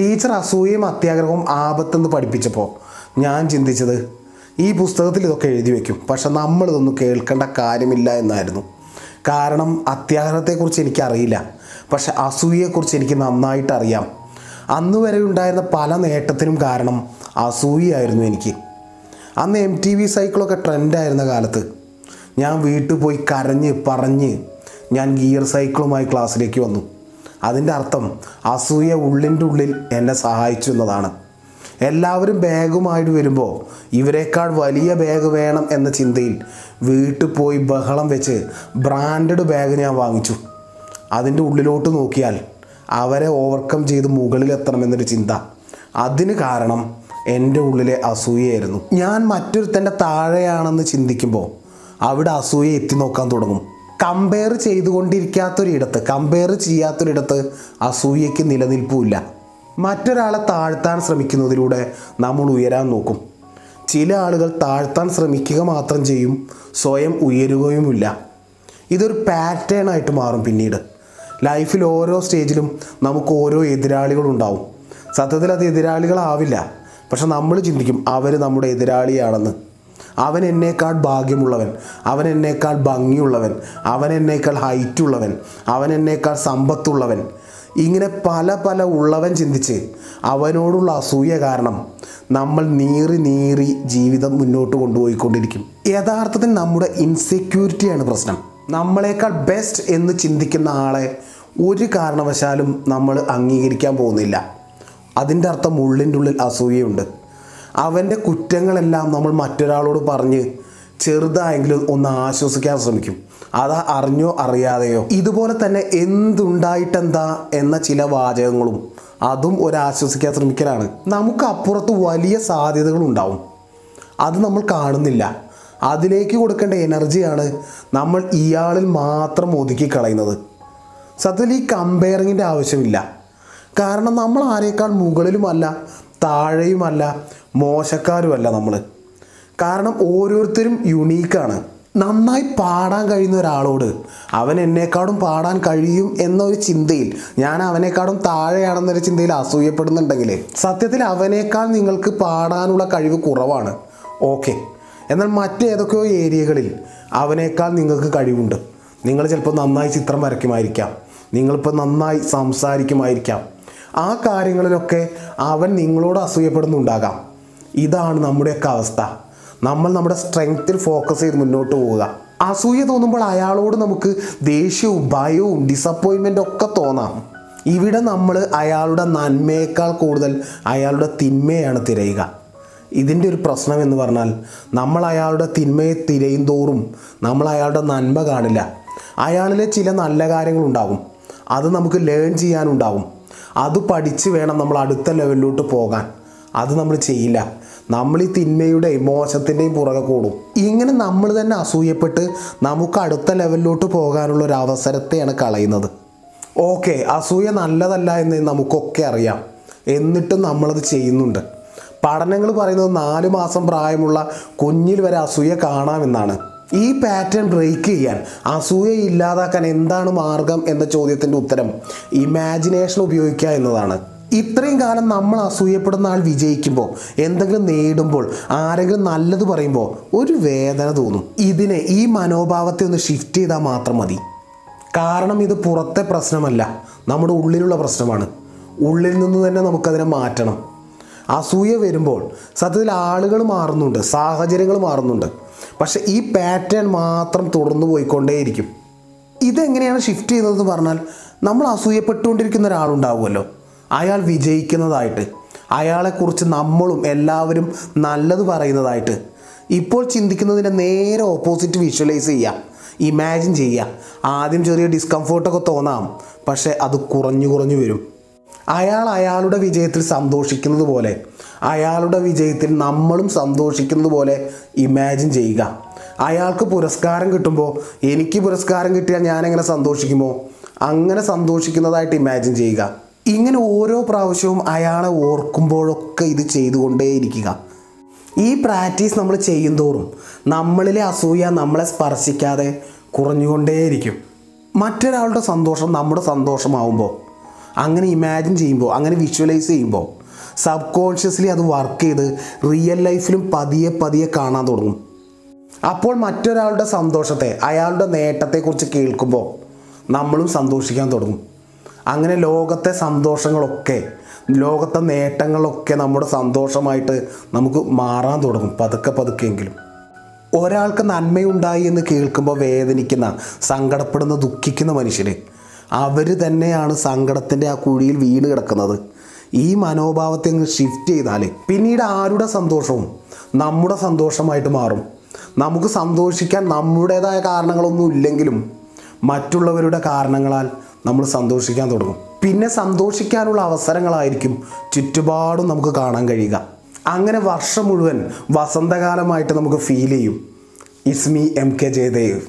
Teacher അസൂയയും അത്യാഗ്രഹവും ആപത്തെന്ന് പഠിപ്പിച്ചപ്പോൾ ഞാൻ ചിന്തിച്ചത് ഈ പുസ്തകത്തിൽ ഇതൊക്കെ എഴുതി വയ്ക്കും പക്ഷെ നമ്മളിതൊന്നും കേൾക്കേണ്ട കാര്യമില്ല എന്നായിരുന്നു. കാരണം അത്യാഗ്രഹത്തെക്കുറിച്ച് എനിക്കറിയില്ല. പക്ഷെ അസൂയയെക്കുറിച്ച് എനിക്ക് നന്നായിട്ട് അറിയാം അന്ന് വരെ ഉണ്ടായിരുന്ന പല നേട്ടത്തിനും കാരണം അസൂയയായിരുന്നു എനിക്ക്. അന്ന് എം ടി വി സൈക്കിളൊക്കെ ട്രെൻഡായിരുന്ന കാലത്ത് ഞാൻ വീട്ടിൽ പോയി കരഞ്ഞ് പറഞ്ഞ് ഞാൻ ഗിയർ സൈക്കിളുമായി ക്ലാസ്സിലേക്ക് വന്നു. അതിന്റെ അർത്ഥം അസൂയ ഉള്ളിന്റെ ഉള്ളിൽ എന്നെ സഹായിച്ചു എന്നതാണ്. എല്ലാവരും ബാഗുമായിട്ട് വരുമ്പോൾ ഇവരെക്കാൾ വലിയ ബാഗ് വേണം എന്ന ചിന്തയിൽ വീട്ടിൽ പോയി ബഹളം വെച്ച് ബ്രാൻഡഡ് ബാഗ് ഞാൻ വാങ്ങിച്ചു. അതിന്റെ ഉള്ളിലോട്ട് നോക്കിയാൽ അവരെ ഓവർകം ചെയ്ത് മുകളിലെത്തണമെന്നൊരു ചിന്ത. അതിന് കാരണം എന്റെ ഉള്ളിലെ അസൂയയായിരുന്നു. ഞാൻ മറ്റൊരുത്തന്റെ താഴെയാണെന്ന് ചിന്തിക്കുമ്പോൾ അവിടെ അസൂയ എത്തി നോക്കാൻ തുടങ്ങും. കമ്പയർ ചെയ്തുകൊണ്ടിരിക്കാത്തൊരിടത്ത് കമ്പയർ ചെയ്യാത്തൊരിടത്ത് അസൂയയ്ക്ക് നിലനിൽപ്പുമില്ല. മറ്റൊരാളെ താഴ്ത്താൻ ശ്രമിക്കുന്നതിലൂടെ നമ്മൾ ഉയരാൻ നോക്കും. ചില ആളുകൾ താഴ്ത്താൻ ശ്രമിക്കുക മാത്രം ചെയ്യും സ്വയം ഉയരുകയുമില്ല. ഇതൊരു പാറ്റേൺ ആയിട്ട് മാറും പിന്നീട്. ലൈഫിൽ ഓരോ സ്റ്റേജിലും നമുക്ക് ഓരോ എതിരാളികളുണ്ടാവും സത്യത്തിൽ അത് എതിരാളികളാവില്ല. പക്ഷെ നമ്മൾ ചിന്തിക്കും അവർ നമ്മുടെ എതിരാളിയാണെന്ന്. അവൻ എന്നേക്കാൾ ഭാഗ്യമുള്ളവൻ അവൻ എന്നേക്കാൾ ഭംഗിയുള്ളവൻ അവൻ എന്നേക്കാൾ ഹൈറ്റ് ഉള്ളവൻ അവൻ എന്നേക്കാൾ സമ്പത്തുള്ളവൻ. ഇങ്ങനെ പല പല ഉള്ളവൻ ചിന്തിച്ച് അവനോടുള്ള അസൂയ കാരണം നമ്മൾ നീറി നീറി ജീവിതം മുന്നോട്ട് കൊണ്ടുപോയിക്കൊണ്ടിരിക്കും. യഥാർത്ഥത്തിൽ നമ്മുടെ ഇൻസെക്യൂരിറ്റിയാണ് പ്രശ്നം. നമ്മളെക്കാൾ ബെസ്റ്റ് എന്ന് ചിന്തിക്കുന്ന ആളെ ഒരു കാരണവശാലും നമ്മൾ അംഗീകരിക്കാൻ പോകുന്നില്ല. അതിന്റെ അർത്ഥം ഉള്ളിന്റെ ഉള്ളിൽ അസൂയയുണ്ട്. അവന്റെ കുറ്റങ്ങളെല്ലാം നമ്മൾ മറ്റൊരാളോട് പറഞ്ഞ് ചെറുതായെങ്കിലും ഒന്ന് ആശ്വസിക്കാൻ ശ്രമിക്കും. അത് അറിഞ്ഞോ അറിയാതെയോ. ഇതുപോലെ തന്നെ എന്തുണ്ടായിട്ടെന്താ എന്ന ചില വാചകങ്ങളും അതും ഒരാശ്വസിക്കാൻ ശ്രമിക്കലാണ്. നമുക്ക് അപ്പുറത്ത് വലിയ സാധ്യതകളുണ്ടാവും അത് നമ്മൾ കാണുന്നില്ല. അതിലേക്ക് കൊടുക്കേണ്ട എനർജിയാണ് നമ്മൾ ഇയാളിൽ മാത്രം ഒതുക്കി കളയുന്നത്. സത്യത്തിൽ ഈ കമ്പയറിങ്ങിന്റെ ആവശ്യമില്ല. കാരണം നമ്മൾ ആരേക്കാൾ മുകളിലുമല്ല താഴെയുമല്ല മോശക്കാരുമല്ല നമ്മൾ കാരണം ഓരോരുത്തരും യുണീക്കാണ് നന്നായി പാടാൻ കഴിയുന്ന ഒരാളോട് അവൻ എന്നെക്കാളും പാടാൻ കഴിയും എന്നൊരു ചിന്തയിൽ ഞാൻ അവനേക്കാളും താഴെയാണെന്നൊരു ചിന്തയിൽ അസൂയപ്പെടുന്നുണ്ടെങ്കിൽ സത്യത്തിൽ അവനേക്കാൾ നിങ്ങൾക്ക് പാടാനുള്ള കഴിവ് കുറവാണ്. ഓക്കെ എന്നാൽ മറ്റേതൊക്കെയോ ഏരിയകളിൽ അവനേക്കാൾ നിങ്ങൾക്ക് കഴിവുണ്ട്. നിങ്ങൾ ചിലപ്പോൾ നന്നായി ചിത്രം വരയ്ക്കുമായിരിക്കാം. നിങ്ങളിപ്പോൾ നന്നായി സംസാരിക്കുമായിരിക്കാം. ആ കാര്യങ്ങളിലൊക്കെ അവൻ നിങ്ങളോട് അസൂയപ്പെടുന്നുണ്ടാകാം. ഇതാണ് നമ്മുടെയൊക്കെ അവസ്ഥ. നമ്മൾ നമ്മുടെ സ്ട്രെങ്ത്തിൽ ഫോക്കസ് ചെയ്ത് മുന്നോട്ട് പോവുക. അസൂയ തോന്നുമ്പോൾ അയാളോട് നമുക്ക് ദേഷ്യവും ഭയവും ഡിസപ്പോയിൻമെന്റ് ഒക്കെ തോന്നാം. ഇവിടെ നമ്മൾ അയാളുടെ നന്മയേക്കാൾ കൂടുതൽ അയാളുടെ തിന്മയാണ് തിരയുക. ഇതിന്റെ ഒരു പ്രശ്നം എന്ന് പറഞ്ഞാൽ നമ്മൾ അയാളുടെ തിന്മയെ തിരയും തോറും നമ്മൾ അയാളുടെ നന്മ കാണില്ല. അയാളിലെ ചില നല്ല കാര്യങ്ങളുണ്ടാകും അത് നമുക്ക് ലേൺ ചെയ്യാനുണ്ടാവും അത് പഠിച്ച് വേണം നമ്മൾ അടുത്ത ലെവലിലോട്ട് പോകാൻ. അത് നമ്മൾ ചെയ്യില്ല. നമ്മൾ ഈ തിന്മയുടെയും മോശത്തിന്റെയും പുറകെ കൂടും. ഇങ്ങനെ നമ്മൾ തന്നെ അസൂയപ്പെട്ട് നമുക്ക് അടുത്ത ലെവലിലോട്ട് പോകാനുള്ള ഒരു അവസരത്തെയാണ് കളയുന്നത്. ഓക്കെ അസൂയ നല്ലതല്ല എന്ന് നമുക്കൊക്കെ അറിയാം. എന്നിട്ടും നമ്മളത് ചെയ്യുന്നുണ്ട്. പഠനങ്ങൾ പറയുന്നത് നാല് മാസം പ്രായമുള്ള കുഞ്ഞിൽ വരെ അസൂയ കാണാമെന്നാണ്. ഈ പാറ്റേൺ ബ്രേക്ക് ചെയ്യാൻ അസൂയ ഇല്ലാതാക്കാൻ എന്താണ് മാർഗം എന്ന ചോദ്യത്തിന്റെ ഉത്തരം ഇമാജിനേഷൻ ഉപയോഗിക്കുക എന്നതാണ്. ഇത്രയും കാലം നമ്മൾ അസൂയപ്പെടുന്ന ആൾ വിജയിക്കുമ്പോൾ എന്തെങ്കിലും നേടുമ്പോൾ ആരെങ്കിലും നല്ലത് പറയുമ്പോൾ ഒരു വേദന തോന്നും. ഇതിനെ ഈ മനോഭാവത്തെ ഒന്ന് ഷിഫ്റ്റ് ചെയ്താൽ മാത്രം മതി. കാരണം ഇത് പുറത്തെ പ്രശ്നമല്ല നമ്മുടെ ഉള്ളിലുള്ള പ്രശ്നമാണ്. ഉള്ളിൽ നിന്ന് തന്നെ നമുക്കതിനെ മാറ്റണം. അസൂയ വരുമ്പോൾ സത്യത്തിൽ ആളുകൾ മാറുന്നുണ്ട് സാഹചര്യങ്ങൾ മാറുന്നുണ്ട്. പക്ഷേ ഈ പാറ്റേൺ മാത്രം തുടർന്നു പോയിക്കൊണ്ടേയിരിക്കും. ഇതെങ്ങനെയാണ് ഷിഫ്റ്റ് ചെയ്യുന്നതെന്ന് പറഞ്ഞാൽ നമ്മൾ അസൂയപ്പെട്ടുകൊണ്ടിരിക്കുന്ന ഒരാളുണ്ടാവുമല്ലോ. അയാൾ വിജയിക്കുന്നതായിട്ട് അയാളെക്കുറിച്ച് നമ്മളും എല്ലാവരും നല്ലത് പറയുന്നതായിട്ട്. ഇപ്പോൾ ചിന്തിക്കുന്നതിന്റെ നേരെ ഓപ്പോസിറ്റ് വിഷ്വലൈസ് ചെയ്യുക ഇമാജിൻ ചെയ്യുക ആദ്യം ചെറിയ ഡിസ്കംഫോർട്ടൊക്കെ തോന്നാം പക്ഷേ അത് കുറഞ്ഞു കുറഞ്ഞു വരും. അയാൾ അയാളുടെ വിജയത്തിൽ സന്തോഷിക്കുന്നത് പോലെ അയാളുടെ വിജയത്തിൽ നമ്മളും സന്തോഷിക്കുന്നത് പോലെ ഇമാജിൻ ചെയ്യുക. അയാൾക്ക് പുരസ്കാരം കിട്ടുമ്പോൾ എനിക്ക് പുരസ്കാരം കിട്ടിയാൽ ഞാനെങ്ങനെ സന്തോഷിക്കുമോ? അങ്ങനെ സന്തോഷിക്കുന്നതായിട്ട് ഇമാജിൻ ചെയ്യുക. ഇങ്ങനെ ഓരോ പ്രാവശ്യവും അയാളെ ഓർക്കുമ്പോഴൊക്കെ ഇത് ചെയ്തുകൊണ്ടേയിരിക്കുക. ഈ പ്രാക്ടീസ് നമ്മൾ ചെയ്യുന്തോറും നമ്മളിലെ അസൂയ നമ്മളെ സ്പർശിക്കാതെ കുറഞ്ഞുകൊണ്ടേയിരിക്കും. മറ്റൊരാളുടെ സന്തോഷം നമ്മുടെ സന്തോഷമാവുമ്പോൾ അങ്ങനെ ഇമാജിൻ ചെയ്യുമ്പോൾ അങ്ങനെ വിഷ്വലൈസ് ചെയ്യുമ്പോൾ സബ് കോൺഷ്യസ്ലി അത് വർക്ക് ചെയ്ത് റിയൽ ലൈഫിലും പതിയെ പതിയെ കാണാൻ തുടങ്ങും. അപ്പോൾ മറ്റൊരാളുടെ സന്തോഷത്തെ അയാളുടെ നേട്ടത്തെക്കുറിച്ച് കേൾക്കുമ്പോൾ നമ്മളും സന്തോഷിക്കാൻ തുടങ്ങും. അങ്ങനെ ലോകത്തെ സന്തോഷങ്ങളൊക്കെ ലോകത്തെ നേട്ടങ്ങളൊക്കെ നമ്മുടെ സന്തോഷമായിട്ട് നമുക്ക് മാറാൻ തുടങ്ങും പതുക്കെ പതുക്കെയെങ്കിലും. ഒരാൾക്ക് നന്മയുണ്ടായി എന്ന് കേൾക്കുമ്പോൾ വേദനിക്കുന്ന സങ്കടപ്പെടുന്ന ദുഃഖിക്കുന്ന മനുഷ്യർ അവർ തന്നെയാണ് സങ്കടത്തിന്റെ ആ കുഴിയിൽ വീണ് കിടക്കുന്നത്. ഈ മനോഭാവത്തെ അങ്ങ് ഷിഫ്റ്റ് ചെയ്താൽ പിന്നീട് ആരുടെ സന്തോഷവും നമ്മുടെ സന്തോഷമായിട്ട് മാറും. നമുക്ക് സന്തോഷിക്കാൻ നമ്മുടേതായ കാരണങ്ങളൊന്നും ഇല്ലെങ്കിലും മറ്റുള്ളവരുടെ കാരണങ്ങളാൽ നമ്മൾ സന്തോഷിക്കാൻ തുടങ്ങും. പിന്നെ സന്തോഷിക്കാനുള്ള അവസരങ്ങളായിരിക്കും ചുറ്റുപാടും നമുക്ക് കാണാൻ കഴിയുക. അങ്ങനെ വർഷം മുഴുവൻ വസന്തകാലമായിട്ട് നമുക്ക് ഫീൽ ചെയ്യും. ഇസ്മി എം കെ ജയദേവ്